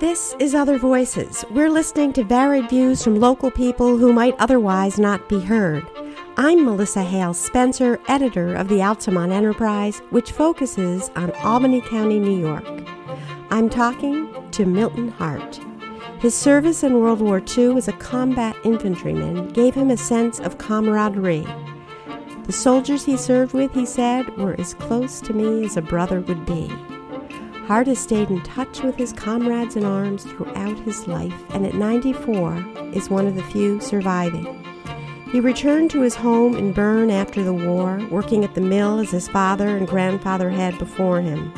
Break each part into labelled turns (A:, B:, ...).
A: This is Other Voices. We're listening to varied views from local people who might otherwise not be heard. I'm Melissa Hale Spencer, editor of the Altamont Enterprise, which focuses on Albany County, New York. I'm talking to Milton Hart. His service in World War II as a combat infantryman gave him a sense of camaraderie. The soldiers he served with, he said, were as close to me as a brother would be. Hart has stayed in touch with his comrades in arms throughout his life, and at 94 is one of the few surviving. He returned to his home in Berne after the war, working at the mill as his father and grandfather had before him.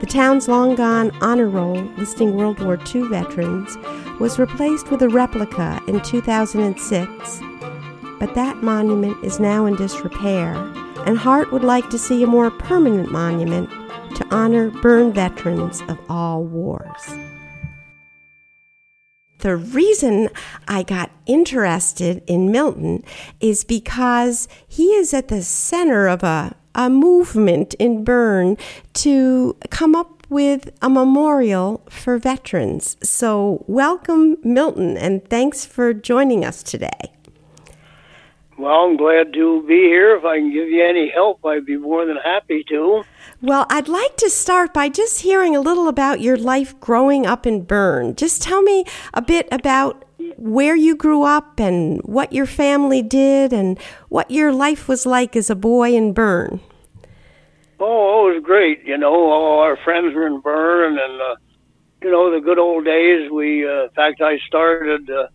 A: The town's long gone honor roll listing World War II veterans was replaced with a replica in 2006, but that monument is now in disrepair, and Hart would like to see a more permanent monument to honor Berne veterans of all wars. The reason I got interested in Milton is because he is at the center of a, a movement in Berne to come up with a memorial for veterans. So, welcome, Milton, and thanks for joining us today.
B: Well, I'm glad to be here. If I can give you any help, I'd be more than happy to.
A: Well, I'd like to start by just hearing a little about your life growing up in Berne. Just tell me a bit about where you grew up and what your family did and what your life was like as a boy in Berne.
B: Oh, it was great. You know, all our friends were in Berne, and uh, you know the good old days. We, uh, in fact, I started. Uh,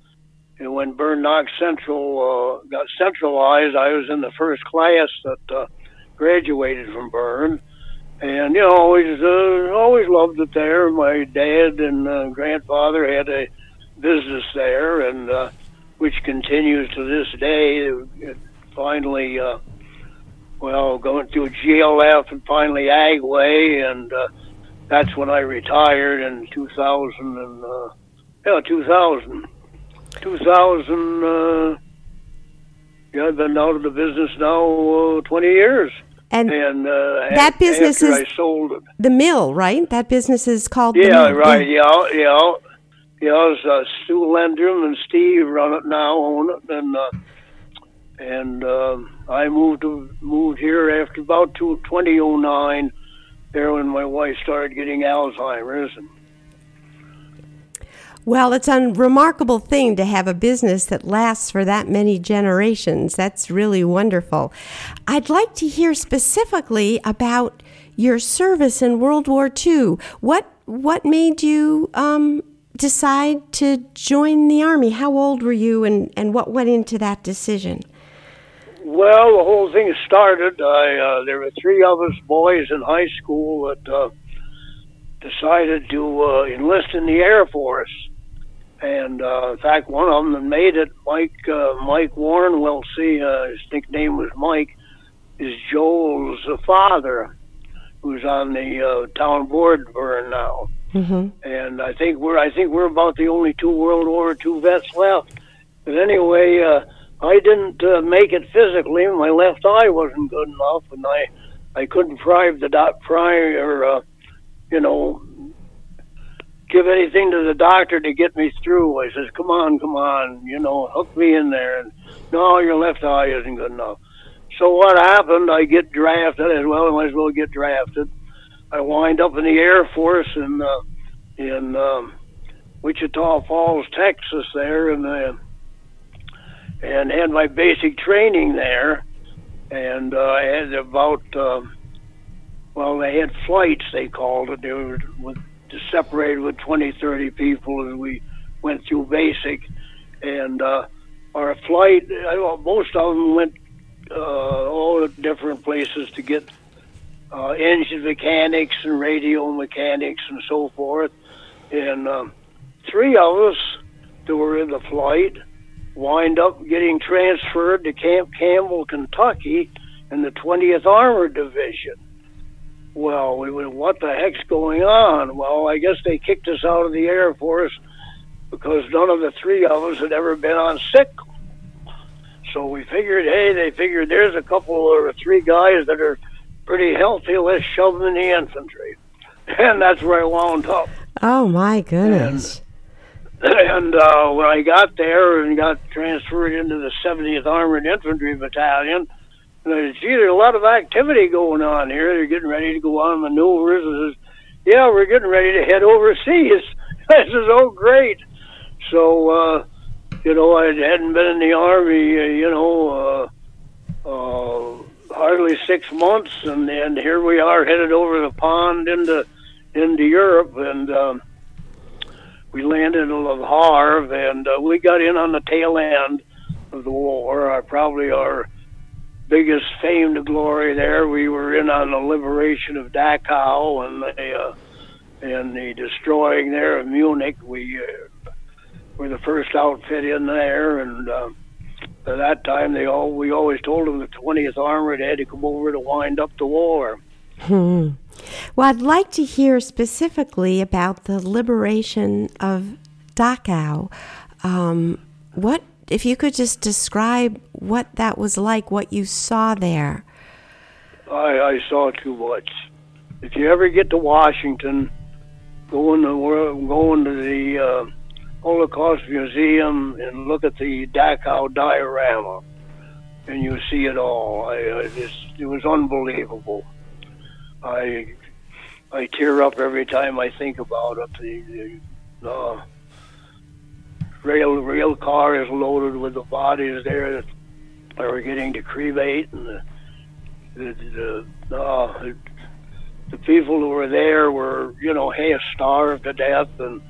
B: and when Berne Knox Central uh, got centralized, I was in the first class that uh, graduated from Berne, and you know, always uh, always loved it there. My dad and uh, grandfather had a business there, and uh, which continues to this day. It finally, uh, well, going through GLF and finally Agway, and uh, that's when I retired in 2000 and uh, yeah, 2000. 2000, uh, yeah, I've been out of the business now uh, 20 years.
A: And,
B: and uh,
A: that business is
B: I sold it.
A: the mill, right? That business is called the
B: Yeah, right. Yeah, yeah. Yeah, it's, uh, Stu Lendrum and Steve run it now, own it, and uh, and uh, I moved to, moved here after about two, 2009, there when my wife started getting Alzheimer's, and
A: Well, it's a remarkable thing to have a business that lasts for that many generations. That's really wonderful. I'd like to hear specifically about your service in World War II. What what made you um, decide to join the army? How old were you, and, and what went into that decision?
B: Well, the whole thing started. I uh, there were three of us boys in high school that uh, decided to uh, enlist in the Air Force, and uh, in fact, one of them that made it. Mike uh, Mike Warren. We'll see, uh, his nickname was Mike. Is Joel's father, who's on the uh, town board for now.
A: Mm-hmm.
B: And I think we're I think we're about the only two World War II vets left. But anyway. Uh, I didn't uh, make it physically. My left eye wasn't good enough, and I I couldn't pry the dot pry or uh, you know give anything to the doctor to get me through. I says, "Come on, come on, you know, hook me in there." And no, your left eye isn't good enough. So what happened? I get drafted as well. I might as well get drafted. I wind up in the Air Force in uh, in um, Wichita Falls, Texas, there, and. Uh, and had my basic training there. And uh, I had about, uh, well, they had flights, they called it. They were with, separated with 20, 30 people as we went through basic. And uh, our flight, I most of them went uh, all different places to get uh, engine mechanics and radio mechanics and so forth. And um, three of us that were in the flight wind up getting transferred to Camp Campbell, Kentucky, in the 20th Armored Division. Well, we went, what the heck's going on? Well, I guess they kicked us out of the Air Force because none of the three of us had ever been on sick. So we figured, hey, they figured there's a couple or three guys that are pretty healthy. Let's shove them in the infantry. And that's where I wound up.
A: Oh my goodness!
B: And, and uh, when I got there and got transferred into the 70th Armored Infantry Battalion, there's a lot of activity going on here. They're getting ready to go on maneuvers." And says, "Yeah, we're getting ready to head overseas." I says, "Oh, great!" So, uh, you know, I hadn't been in the army, uh, you know, uh, uh, hardly six months, and and here we are headed over the pond into into Europe, and um, we landed in Le Havre, and uh, we got in on the tail end of the war. I probably our biggest fame to glory there. We were in on the liberation of Dachau and the uh, and the destroying there of Munich. We uh, were the first outfit in there, and uh, at that time they all we always told them the 20th Armored had to come over to wind up the war.
A: Hmm. Well, I'd like to hear specifically about the liberation of Dachau. Um, what, if you could just describe what that was like, what you saw there?
B: I, I saw too much. If you ever get to Washington, go in the go into the uh, Holocaust Museum and look at the Dachau diorama, and you see it all. I, I just, it was unbelievable. I I tear up every time I think about it. The, the uh, rail rail car is loaded with the bodies there that are getting to cremate, and the the, the, uh, the people who were there were you know half starved to death, and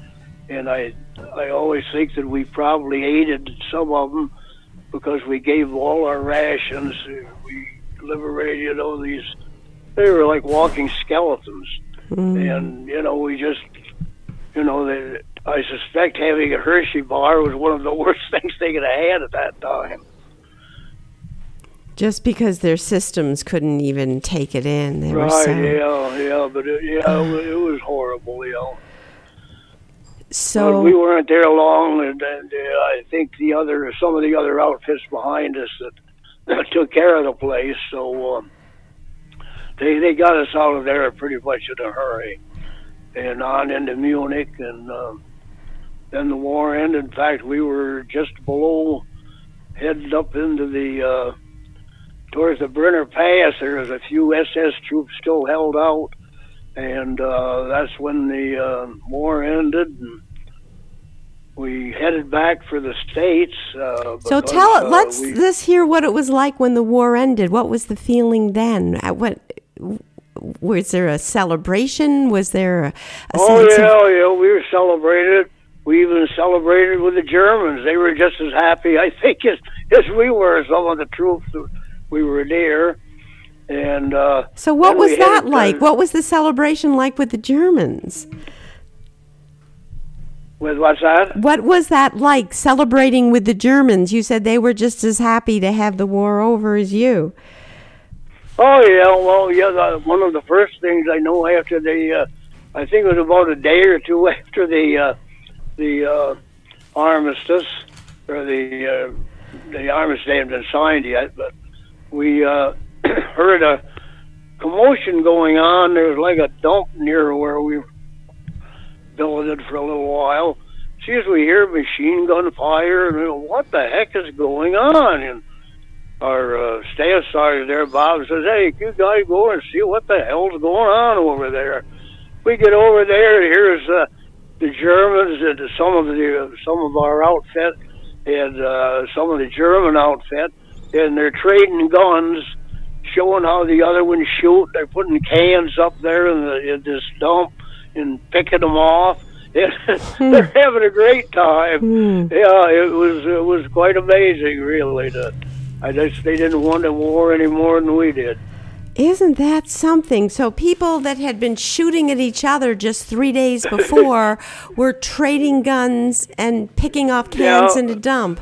B: and I I always think that we probably aided some of them because we gave all our rations. We liberated you know these they were like walking skeletons. Mm. And, you know, we just, you know, they, I suspect having a Hershey bar was one of the worst things they could have had at that time.
A: Just because their systems couldn't even take it in. They
B: right,
A: were so...
B: yeah, yeah, but it, yeah, uh, it was horrible, you know.
A: So
B: but we weren't there long, and, and uh, I think the other, some of the other outfits behind us that, that took care of the place. So, um, they they got us out of there pretty much in a hurry, and on into Munich, and um, then the war ended. In fact, we were just below, headed up into the uh, towards the Brenner Pass. There was a few SS troops still held out, and uh, that's when the uh, war ended. And, we headed back for the states. Uh,
A: so tell it. Uh, let's we, let's hear what it was like when the war ended. What was the feeling then? At what was there a celebration? Was there a, a
B: oh yeah, of- yeah, we were celebrated. We even celebrated with the Germans. They were just as happy, I think, as as we were. Some of the troops we were near. And uh,
A: so, what was that like? what was the celebration like with the Germans?
B: With what's that?
A: What was that like celebrating with the Germans? You said they were just as happy to have the war over as you.
B: Oh yeah, well yeah. The, one of the first things I know after the, uh, I think it was about a day or two after the uh, the uh, armistice or the uh, the armistice hadn't been signed yet, but we uh, heard a commotion going on. There was like a dump near where we billeted for a little while. See, as we hear machine gun fire, and what the heck is going on? And our uh, staff sergeant there, Bob, says, "Hey, you guys go and see what the hell's going on over there." We get over there, here's uh, the Germans and some of the some of our outfit and uh, some of the German outfit, and they're trading guns, showing how the other ones shoot. They're putting cans up there in, the, in this dump and picking them off. they're having a great time. Mm. Yeah, it was it was quite amazing, really. To, I just they didn't want a war any more than we did.
A: Isn't that something? So people that had been shooting at each other just three days before were trading guns and picking off cans yeah. in a dump.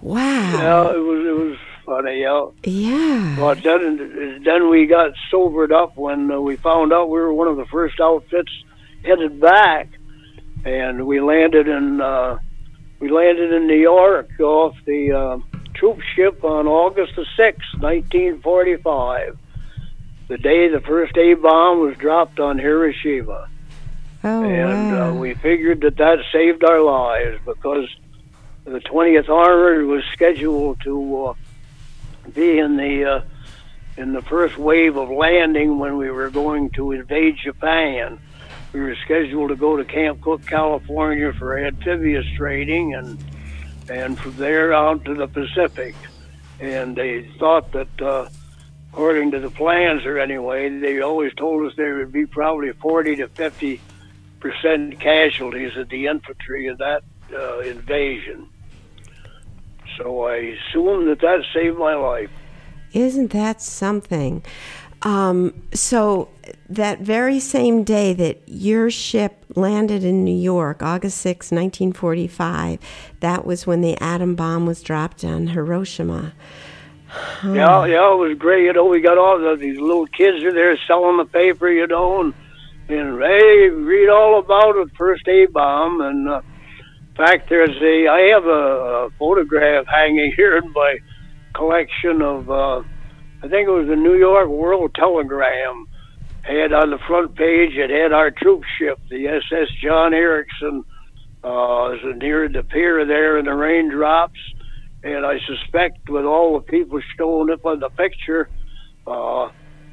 A: Wow.
B: Yeah, it was it was funny. Yeah.
A: Yeah.
B: But then then we got sobered up when uh, we found out we were one of the first outfits headed back, and we landed in uh, we landed in New York off the. Uh, troop ship on August the 6th, 1945, the day the first A bomb was dropped on Hiroshima.
A: Oh,
B: and
A: wow.
B: uh, we figured that that saved our lives because the 20th Armored was scheduled to uh, be in the uh, in the first wave of landing when we were going to invade Japan. We were scheduled to go to Camp Cooke, California for amphibious training and and from there out to the Pacific. And they thought that, uh, according to the plans, or anyway, they always told us there would be probably 40 to 50 percent casualties of the infantry of that uh, invasion. So I assume that that saved my life.
A: Isn't that something? Um, so that very same day that your ship landed in New York, August 6, 1945, that was when the atom bomb was dropped on Hiroshima.
B: Yeah, yeah, it was great. You know, we got all the, these little kids are there selling the paper, you know, and, and hey, read all about it, first A bomb. And uh, in fact, there's a, I have a, a photograph hanging here in my collection of, uh, I think it was the New York World Telegram. Had on the front page, it had our troop ship, the SS John Ericsson, uh, was near the pier there in the raindrops and I suspect with all the people showing up on the picture, uh,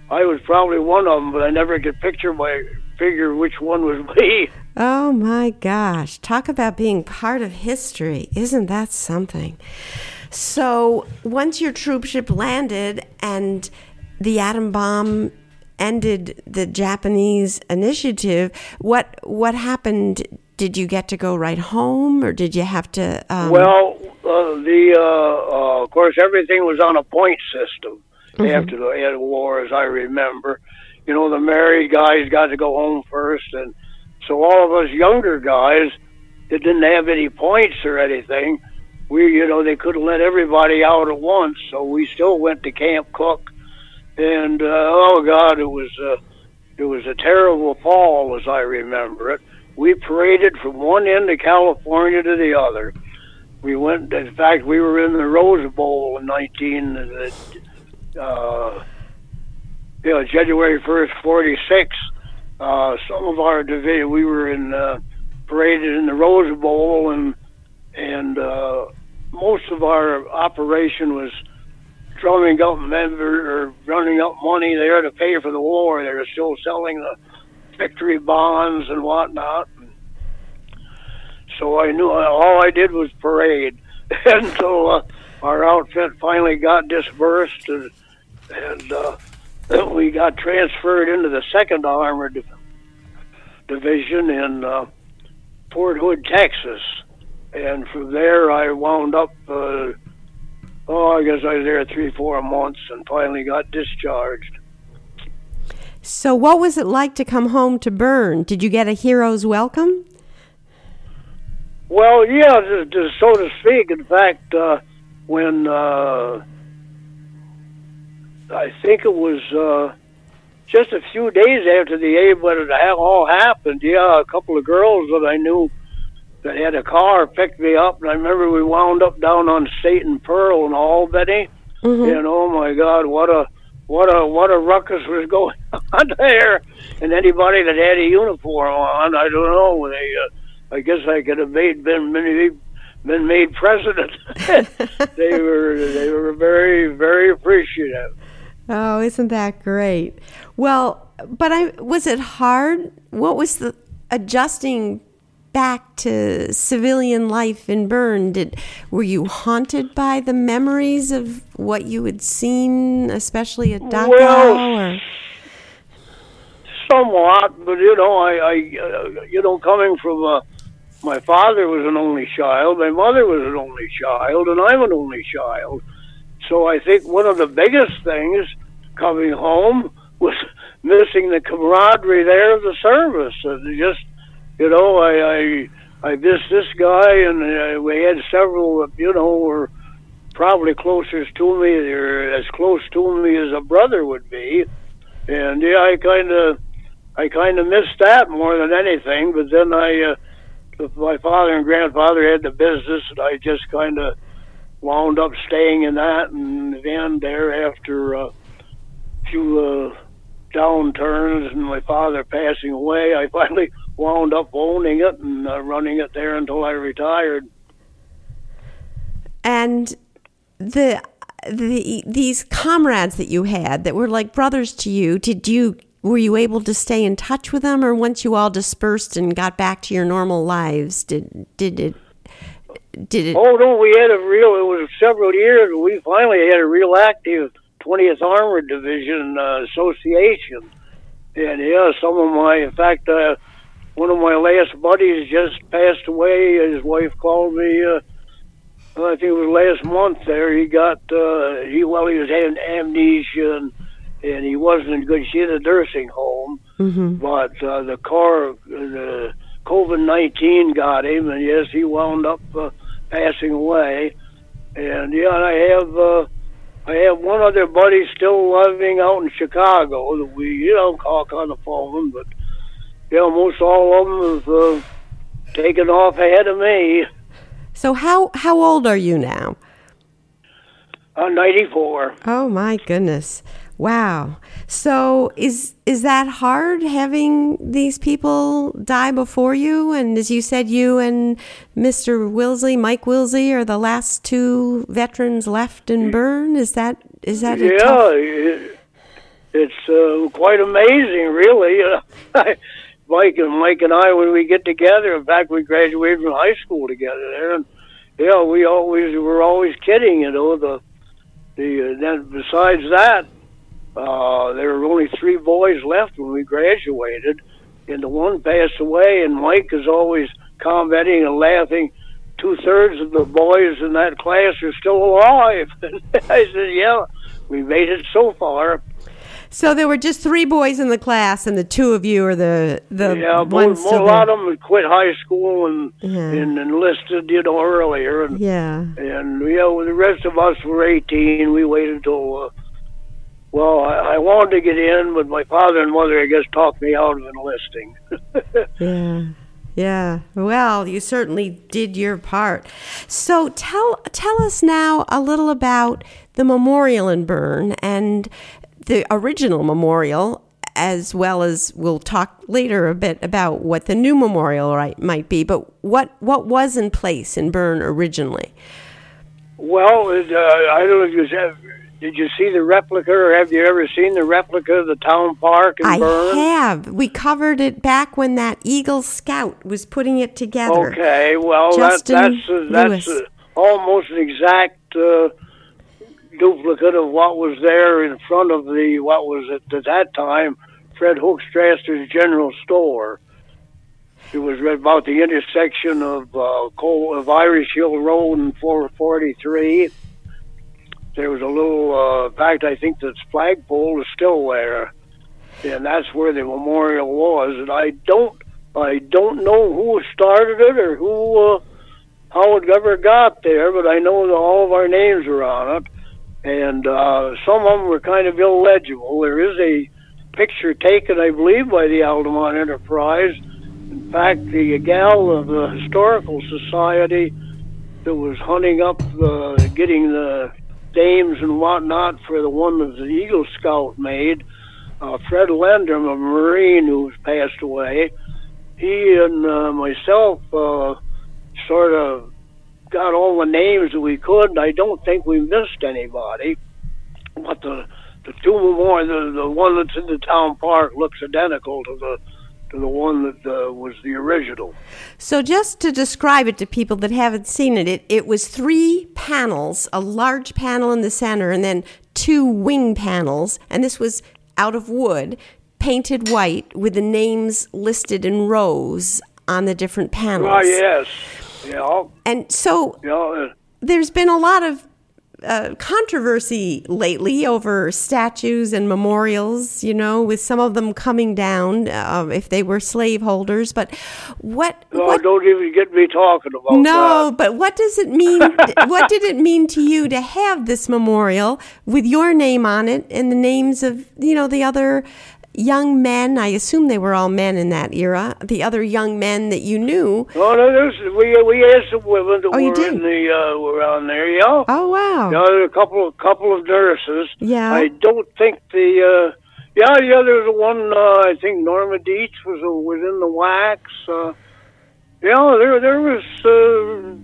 B: I was probably one of them, but I never could picture my figure which one was me.
A: Oh my gosh. Talk about being part of history. Isn't that something? So, once your troop ship landed and the atom bomb ended the Japanese initiative, what what happened? Did you get to go right home, or did you have to? Um,
B: Well, uh, the uh, uh, of course everything was on a point system after the end of war, as I remember. You know, the married guys got to go home first, and so all of us younger guys that didn't have any points or anything, we you know they couldn't let everybody out at once, so we still went to Camp Cooke, and uh, oh God, it was uh, it was a terrible fall as I remember it. We paraded from one end of California to the other. We went. In fact, we were in the Rose Bowl in nineteen. Uh, you know, January first, forty six. Uh, some of our division, we were in uh, paraded in the Rose Bowl, and and uh, most of our operation was drumming up member or running up money there to pay for the war. They were still selling the victory bonds and whatnot. So I knew all I did was parade until uh, our outfit finally got dispersed and, and uh, we got transferred into the second armored division in uh, Fort Hood, Texas. And from there, I wound up. Uh, oh, I guess I was there three, four months, and finally got discharged.
A: so, what was it like to come home to Berne? Did you get a hero's welcome?
B: Well, yeah, to, to, so to speak. In fact, uh, when uh, I think it was uh, just a few days after the aid when it all happened, yeah, a couple of girls that I knew that had a car picked me up, and I remember we wound up down on State and Pearl in Albany, and oh my God, what a what a what a ruckus was going on there, and anybody that had a uniform on, I don't know, they. Uh, I guess I could have made been made, been made president. they were they were very very appreciative.
A: Oh, isn't that great? Well, but I was it hard? What was the adjusting back to civilian life in Berne? Did were you haunted by the memories of what you had seen, especially at Dachau?
B: Well,
A: or?
B: Somewhat, but you know, I, I uh, you know, coming from uh, my father was an only child, my mother was an only child, and I'm an only child. So I think one of the biggest things coming home was missing the camaraderie there of the service. And just, you know, I I, I missed this guy, and uh, we had several, you know, were probably closest to me, or as close to me as a brother would be. And yeah, I kind of, I kind of missed that more than anything. But then I. Uh, my father and grandfather had the business, and I just kind of wound up staying in that. And then there, after a few uh, downturns and my father passing away, I finally wound up owning it and uh, running it there until I retired.
A: And the the these comrades that you had that were like brothers to you, did you were you able to stay in touch with them or once you all dispersed and got back to your normal lives, did did it did it
B: Oh no, we had a real. It was several years. We finally had a real active 20th Armored Division uh, Association, and yeah, some of my, in fact, uh, one of my last buddies just passed away. His wife called me. Uh, I think it was last month. There, he got uh, he well, he was having amnesia and, and he wasn't in good shape. in a nursing home,
A: Mhm.
B: but uh, the car, the COVID nineteen got him, and yes, he wound up uh, passing away. And yeah, I have uh, I have one other buddy still living out in Chicago that we you know talk on the phone, but yeah, most all of them have uh, taken off ahead of me.
A: So how how old are you now?
B: I'm 94.
A: Oh my goodness. Wow. So is is that hard having these people die before you? And as you said, you and Mr. Wilsey, Mike Wilsey, are the last two veterans left in Berne. Is that is that
B: Yeah,
A: tough-
B: it, it's uh, quite amazing, really. Mike and Mike and I, when we get together, in fact, we graduated from high school together there, and yeah, we always were always kidding, you know. The the uh, then besides that, uh, there were only three boys left when we graduated, and the one passed away, and Mike is always commenting and laughing. Two thirds of the boys in that class are still alive. I said, "Yeah, we made it so far."
A: So there were just three boys in the class, and the two of you are the the
B: yeah,
A: ones
B: more,
A: still
B: a lot of them had quit high school and
A: Yeah.
B: and enlisted, you know, earlier, and
A: Yeah.
B: and you know, the rest of us were 18. We waited until. Uh, well, I, I wanted to get in, but my father and mother, I guess, talked me out of enlisting.
A: Yeah. Yeah. Well, you certainly did your part. So tell tell us now a little about the memorial in Berne and the original memorial as well as we'll talk later a bit about what the new memorial right might be, but what what was in place in Berne originally?
B: well, it, uh, I don't know if you have. Did you see the replica, or have you ever seen the replica of the town park in
A: I
B: Berne?
A: have. We covered it back when that Eagle Scout was putting it together.
B: Okay, well, that, that's uh, that's uh, almost an exact uh, duplicate of what was there in front of the what was at, at that time Fred Hookstraster's General Store. It was right about the intersection of uh, Cole, of Irish Hill Road and 443. There was a little. Uh, in fact, I think the flagpole is still there, and that's where the memorial was. And I don't, I don't know who started it or who, uh, how it ever got there, but I know that all of our names are on it, and uh, some of them were kind of illegible. There is a picture taken, I believe, by the Altamont Enterprise. In fact, the gal of the Historical Society that was hunting up getting the dames and whatnot for the that the Eagle Scout made, uh, Fred Lendrum, a Marine who's passed away, he and uh, myself uh, sort of got all the names that we could. I don't think we missed anybody, but the the two more, the the one that's in the town park looks identical to the to the one that uh, was the original.
A: So, just to describe it to people that haven't seen it, it, it was three panels a large panel in the center, and then two wing panels. And this was out of wood, painted white, with the names listed in rows on the different panels.
B: Oh, yes, yeah,
A: And so,
B: yeah. uh,
A: there's been a lot of uh, controversy lately over statues and memorials, you know, with some of them coming down uh, if they were slaveholders. But what,
B: Oh,
A: what
B: don't even get me talking about that.
A: no,
B: that.
A: but what does it mean? what did it mean to you to have this memorial with your name on it and the names of, you know, the other young men? I assume they were all men in that era. The other young men that you knew.
B: Oh no, there's we we had some women that
A: Oh, you
B: were
A: did?
B: in the uh, were on there. Yeah,
A: Oh wow!
B: yeah, there were a couple of couple of nurses.
A: Yeah.
B: I don't think the uh, Yeah, yeah. There was one. Uh, I think Norma Dietz was uh, was in the WACs. Uh, yeah, there there was uh,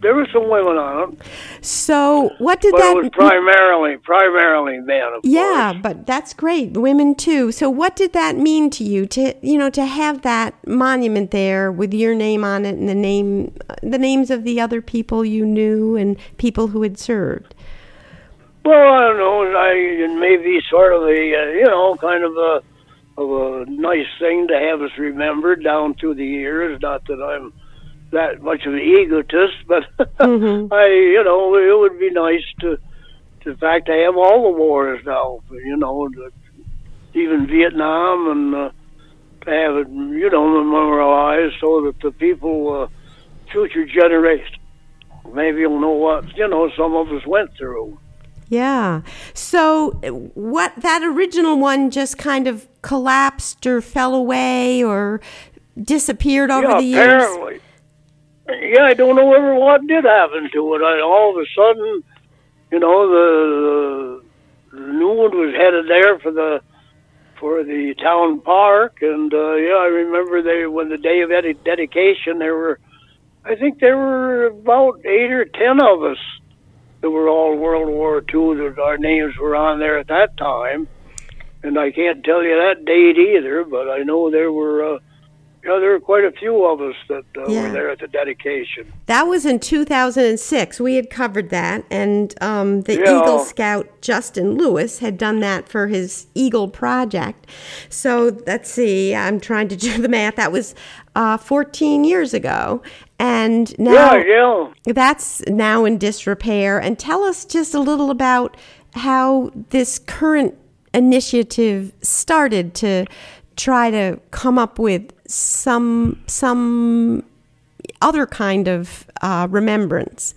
B: there was some women on it.
A: So what did
B: but
A: that?
B: it was primarily primarily men. Of
A: yeah,
B: course.
A: but that's great. Women too. So what did that mean to you to you know to have that monument there with your name on it and the name the names of the other people you knew and people who had served?
B: Well, I don't know. I it may be sort of a uh, you know kind of a of a nice thing to have us remembered down through the years. Not that I'm that much of an egotist, but
A: Mhm.
B: I you know it would be nice to to in fact to have all the wars now. You know, even Vietnam and uh, to have it you know memorialized so that the people uh, future generations maybe will know what you know some of us went through.
A: Yeah. So what that original one just kind of collapsed or fell away or disappeared over
B: yeah,
A: the years.
B: apparently. Yeah, I don't know ever what did happen to it. I, all of a sudden, you know, the, the new one was headed there for the for the town park, and uh, yeah, I remember they when the day of edi- dedication, there were, I think there were about eight or ten of us that were all World War II. That our names were on there at that time, and I can't tell you that date either, but I know there were. Uh, yeah, there were quite a few of us that uh,
A: Yeah.
B: were there at the dedication.
A: That was in 2006. We had covered that, and um, the
B: Yeah.
A: Eagle Scout Justin Lewis had done that for his Eagle project. So let's see, I'm trying to do the math. That was uh, 14 years ago, and now
B: yeah, yeah.
A: that's now in disrepair. And tell us just a little about how this current initiative started to try to come up with some some other kind of uh, remembrance.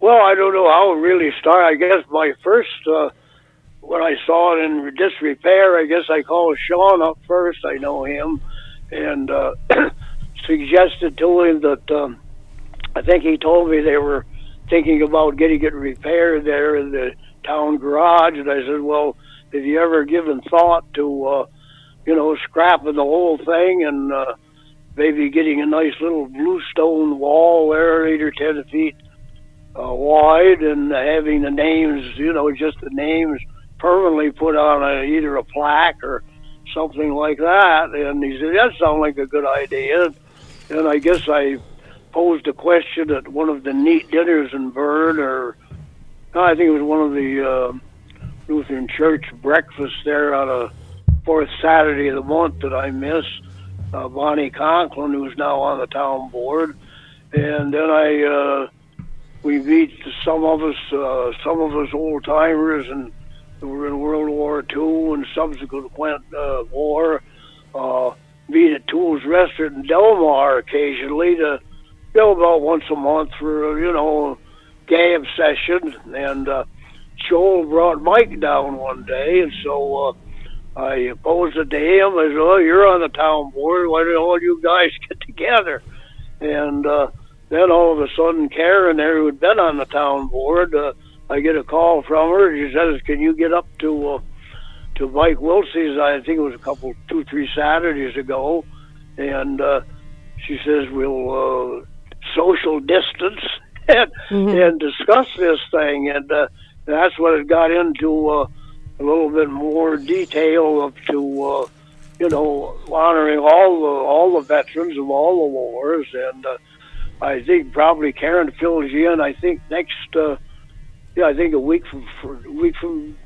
B: Well, I don't know how it really started. I guess my first, uh, when I saw it in disrepair, I guess I called Sean up first. I know him, and uh, suggested to him that um, I think he told me they were thinking about getting it repaired there in the town garage, and I said, "Well, have you ever given thought to, uh, you know, scrapping the whole thing and uh, maybe getting a nice little bluestone wall there, eight or ten feet?" uh, wide and having the names, you know, just the names permanently put on a, either a plaque or something like that. And he said, that sounds like a good idea. And I guess I posed a question at one of the neat dinners in Berne, or I think it was one of the uh, Lutheran Church breakfasts there on a fourth Saturday of the month that I miss. Uh, Bonnie Conklin, who's now on the town board, and then I uh, we meet some of us, uh, some of us old timers, and who were in World War II and subsequent uh, war. Uh, meet at Tools Restaurant in Delmar occasionally to, you know, about once a month for you know, gab session. And uh, Joel brought Mike down one day, and so uh, I posed it to him. I said, "Oh, you're on the town board. Why don't all you guys get together?" And uh, then all of a sudden, Karen there, who had been on the town board, uh, I get a call from her. She says, "Can you get up to uh, to Mike Wilsey's? I think it was a couple, two, three Saturdays ago." And uh, she says, "We'll uh, social distance and and discuss this thing." And uh, that's what it got into uh, a little bit more detail of to. Uh, you know, honoring all the all the veterans of all the wars, and uh, I think probably Karen fills you in. I think next, uh, yeah, I think a week from a week from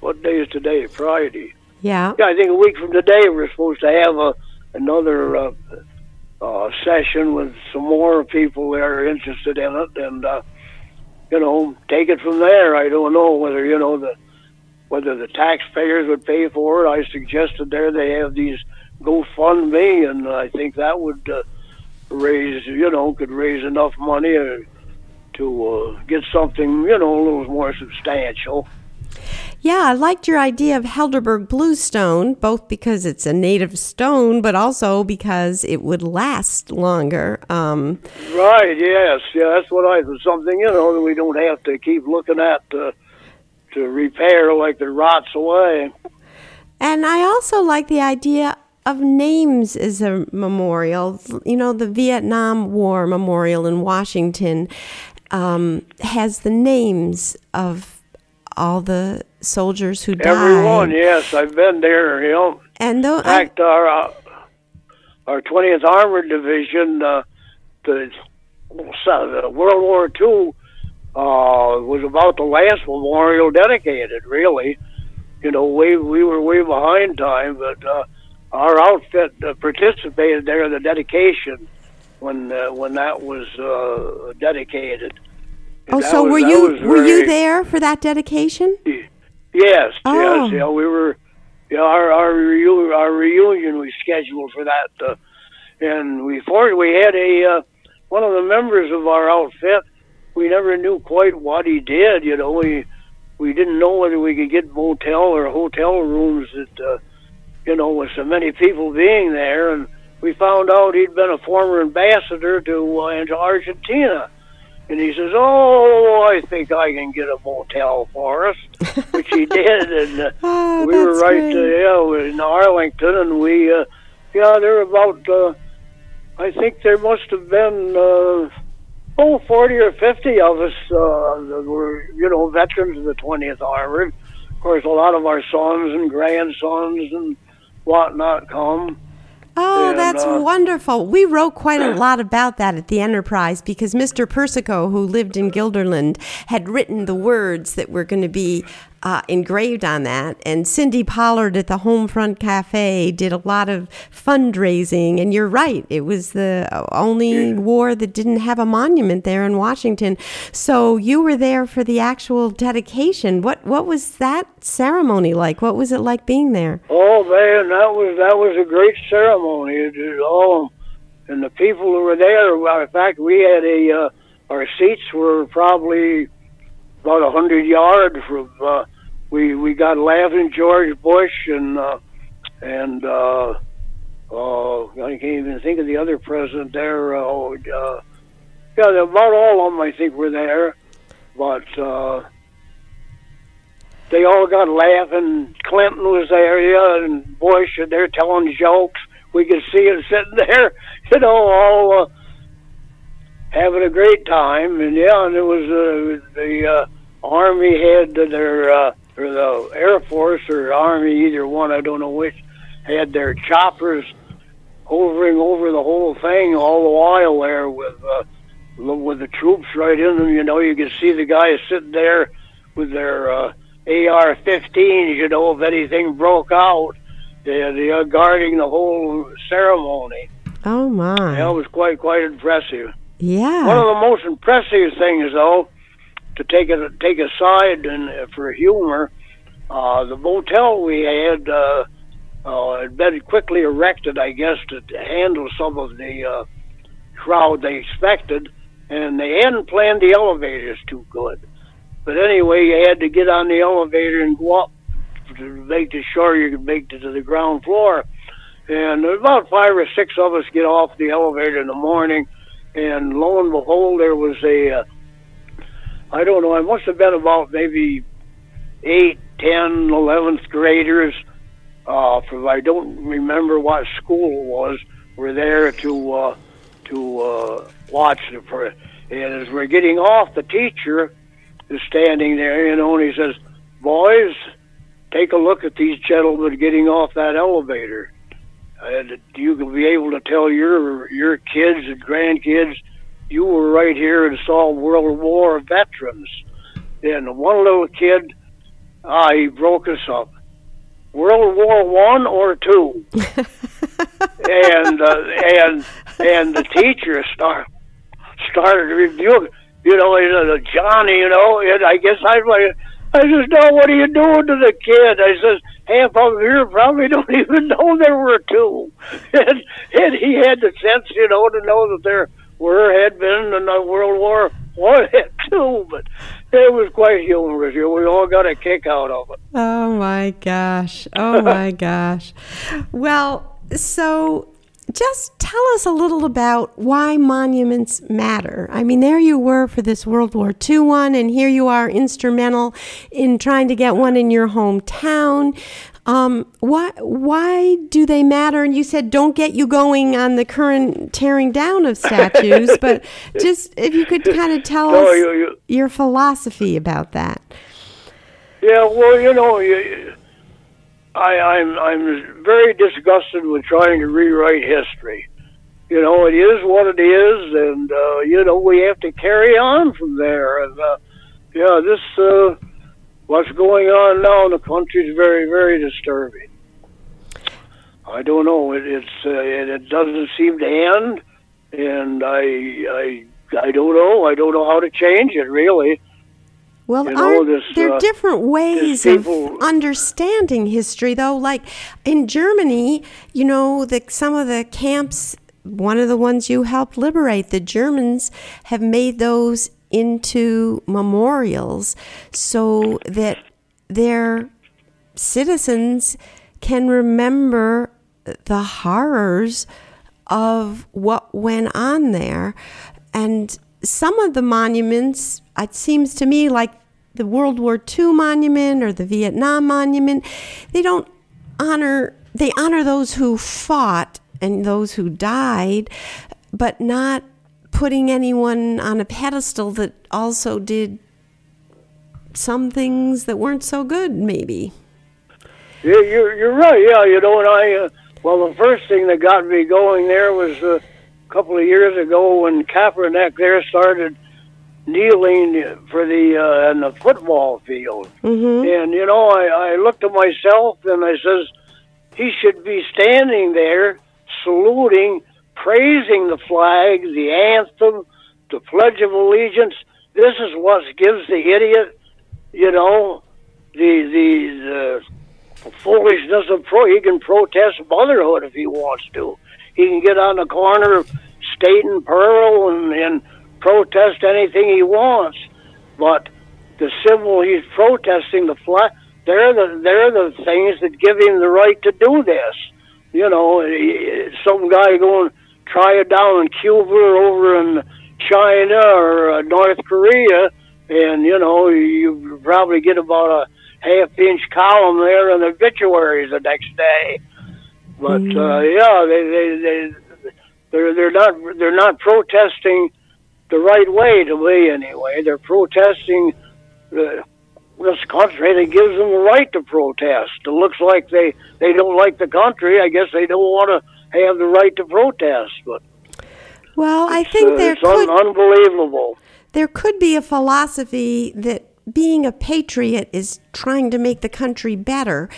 B: what day is today? Friday.
A: Yeah.
B: Yeah, I think a week from today we're supposed to have a another uh, uh, session with some more people that are interested in it, and uh, you know, take it from there. I don't know whether you know the whether the taxpayers would pay for it. I suggested there they have these GoFundMe, and I think that would uh, raise, you know, could raise enough money uh, to uh, get something, you know, a little more substantial.
A: Yeah, I liked your idea of Helderberg bluestone, both because it's a native stone, but also because it would last longer. Um,
B: Right? Yes. Yeah. That's what I something you know that we don't have to keep looking at uh, to repair like it rots away.
A: And I also like the idea of names as a memorial. You know, the Vietnam War Memorial in Washington um, has the names of all the soldiers who died.
B: Everyone, yes, I've been there. You know,
A: and though
B: in fact, our uh, our 20th Armored Division, uh, the, the World War II, uh, was about the last memorial dedicated. Really, you know, we we were way behind time, but uh, our outfit uh, participated there in the dedication when uh, when that was uh, dedicated.
A: Oh, so
B: was-
A: were you
B: was
A: were you there for that dedication?
B: Yes,
A: Oh.
B: yes, yeah, we were. Yeah, our our, reu- our reunion was scheduled for that, uh, and we for we had a uh, one of the members of our outfit. We never knew quite what he did. You know, we we didn't know whether we could get motel or hotel rooms that uh, you know with so many people being there, and we found out he'd been a former ambassador to uh, to Argentina. And he says, "Oh, I think I can get a motel for us," which he did, and uh,
A: Oh,
B: we were right
A: great.
B: uh, yeah in Arlington, and we uh, yeah there were about uh, I think there must have been uh, oh forty or fifty of us uh, were you know veterans of the twentieth Armored. Of course, a lot of our sons and grandsons and whatnot come.
A: Oh,
B: And,
A: that's
B: uh,
A: wonderful. We wrote quite a lot about that at the Enterprise because Mr. Persico, who lived in Guilderland, had written the words that were going to be uh, engraved on that. And Cindy Pollard at the Homefront Cafe did a lot of fundraising. And you're right, it was the only war that didn't have a monument there in Washington. So you were there for the actual dedication. What what was that ceremony like? What was it like being there?
B: Oh man, that was that was a great ceremony. It, it all and the people who were there. well, In fact, we had a uh, our seats were probably about a hundred yards from. Uh, we we got laughing George Bush and uh, and uh, uh, I can't even think of the other president there. Uh, uh, yeah, about all of them I think were there, but. Uh, they all got laughing. Clinton was there, yeah, and Bush, and they're telling jokes. We could see him sitting there, you know, all uh, having a great time. And yeah, and it was uh, the uh, Army had their, uh, or the Air Force or Army, either one, I don't know which, had their choppers hovering over the whole thing all the while there with uh, with the troops right in them. You know, you could see the guys sitting there with their uh, AR-15s. You know, if anything broke out, they, they are guarding the whole ceremony.
A: Oh my.
B: That was quite quite impressive.
A: Yeah.
B: One of the most impressive things, though, to take it take aside and uh, for humor, uh, the motel we had uh, uh, had been quickly erected, I guess, to, to handle some of the uh, crowd they expected, and they hadn't planned the elevators too good. But anyway, you had to get on the elevator and go up to make sure you could make it to the ground floor. And about five or six of us get off the elevator in the morning, and lo and behold, there was a, uh, I don't know, I must have been about maybe eight, ten, eleventh graders, uh, from I don't remember what school it was, were there to uh, to uh, watch the. Pre- and as we're getting off, the teacher is standing there, you know, and he says, "Boys, take a look at these gentlemen getting off that elevator." And you can be able to tell your your kids and grandkids you were right here and saw World War veterans. And one little kid, ah, he broke us up. World War One or two, and uh, and and the teacher start started reviewing. You know, said, Johnny, you know, and I guess I like. I says, no, what are you doing to the kid? I says, half of them here probably don't even know there were two. And, and he had the sense, you know, to know that there were, had been in the World War One and two, but it was quite humorous. You We all got a kick out of it.
A: Oh my gosh. Oh my gosh. Well, so just tell us a little about why monuments matter. I mean, there you were for this World War II one, and here you are instrumental in trying to get one in your hometown. Um, why why do they matter? And you said don't get you going on the current tearing down of statues, but just if you could kind of tell
B: No,
A: us
B: you- you-
A: your philosophy about that.
B: Yeah, well, you know, you, I, I'm I'm very disgusted with trying to rewrite history. You know, it is what it is, and uh, you know we have to carry on from there. And uh, yeah, this uh, what's going on now in the country is very, very disturbing. I don't know. It, it's uh, it, it doesn't seem to end, and I I I don't know. I don't know how to change it really.
A: Well,
B: You know,
A: aren't
B: this,
A: there
B: uh,
A: different ways
B: people-
A: of understanding history, though? Like in Germany, you know, the, some of the camps, one of the ones you helped liberate, the Germans have made those into memorials so that their citizens can remember the horrors of what went on there. And some of the monuments, it seems to me like the World War II monument or the Vietnam monument, they don't honor, they honor those who fought and those who died, but not putting anyone on a pedestal that also did some things that weren't so good, maybe.
B: Yeah, you're you're right. Yeah, you know, and I uh, well, the first thing that got me going there was uh, a couple of years ago when Kaepernick there started kneeling for the uh, in the football field,
A: Mm-hmm.
B: and you know, I I looked at myself and I says he should be standing there saluting, praising the flag, the anthem, the Pledge of Allegiance. This is what gives the idiot, you know, the the, the foolishness of pro. He can protest motherhood if he wants to. He can get on the corner of State and Pearl and, and protest anything he wants. But the civil he's protesting the flag. They're the they're the things that give him the right to do this. You know, some guy going try it down in Cuba or over in China or uh, North Korea, and you know you probably get about a half inch column there in the obituaries the next day. But uh, yeah, they they they they're they're not they're not protesting the right way to me anyway. They're protesting the this country that gives them the right to protest. It looks like they they don't like the country. I guess they don't want to have the right to protest. But
A: Well, I think
B: uh,
A: there
B: it's un- unbelievable.
A: there could be a philosophy that being a patriot is trying to make the country better.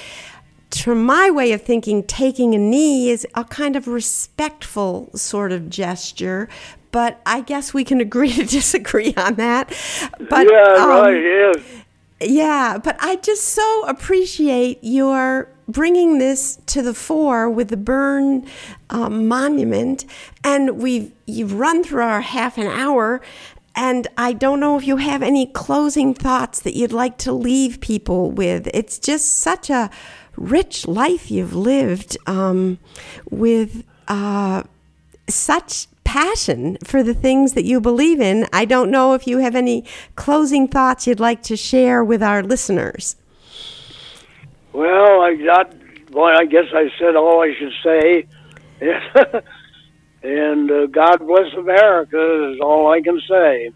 A: From my way of thinking, taking a knee is a kind of respectful sort of gesture. But I guess we can agree to disagree on that. But
B: yeah,
A: um,
B: right. Yes.
A: yeah, but I just so appreciate your bringing this to the fore with the Berne um, Monument, and we've you've run through our half an hour, and I don't know if you have any closing thoughts that you'd like to leave people with. It's just such a rich life you've lived um, with uh, such passion for the things that you believe in. I don't know if you have any closing thoughts you'd like to share with our listeners.
B: Well, I got. Well, I guess I said all I should say. and uh, God bless America is all I can say.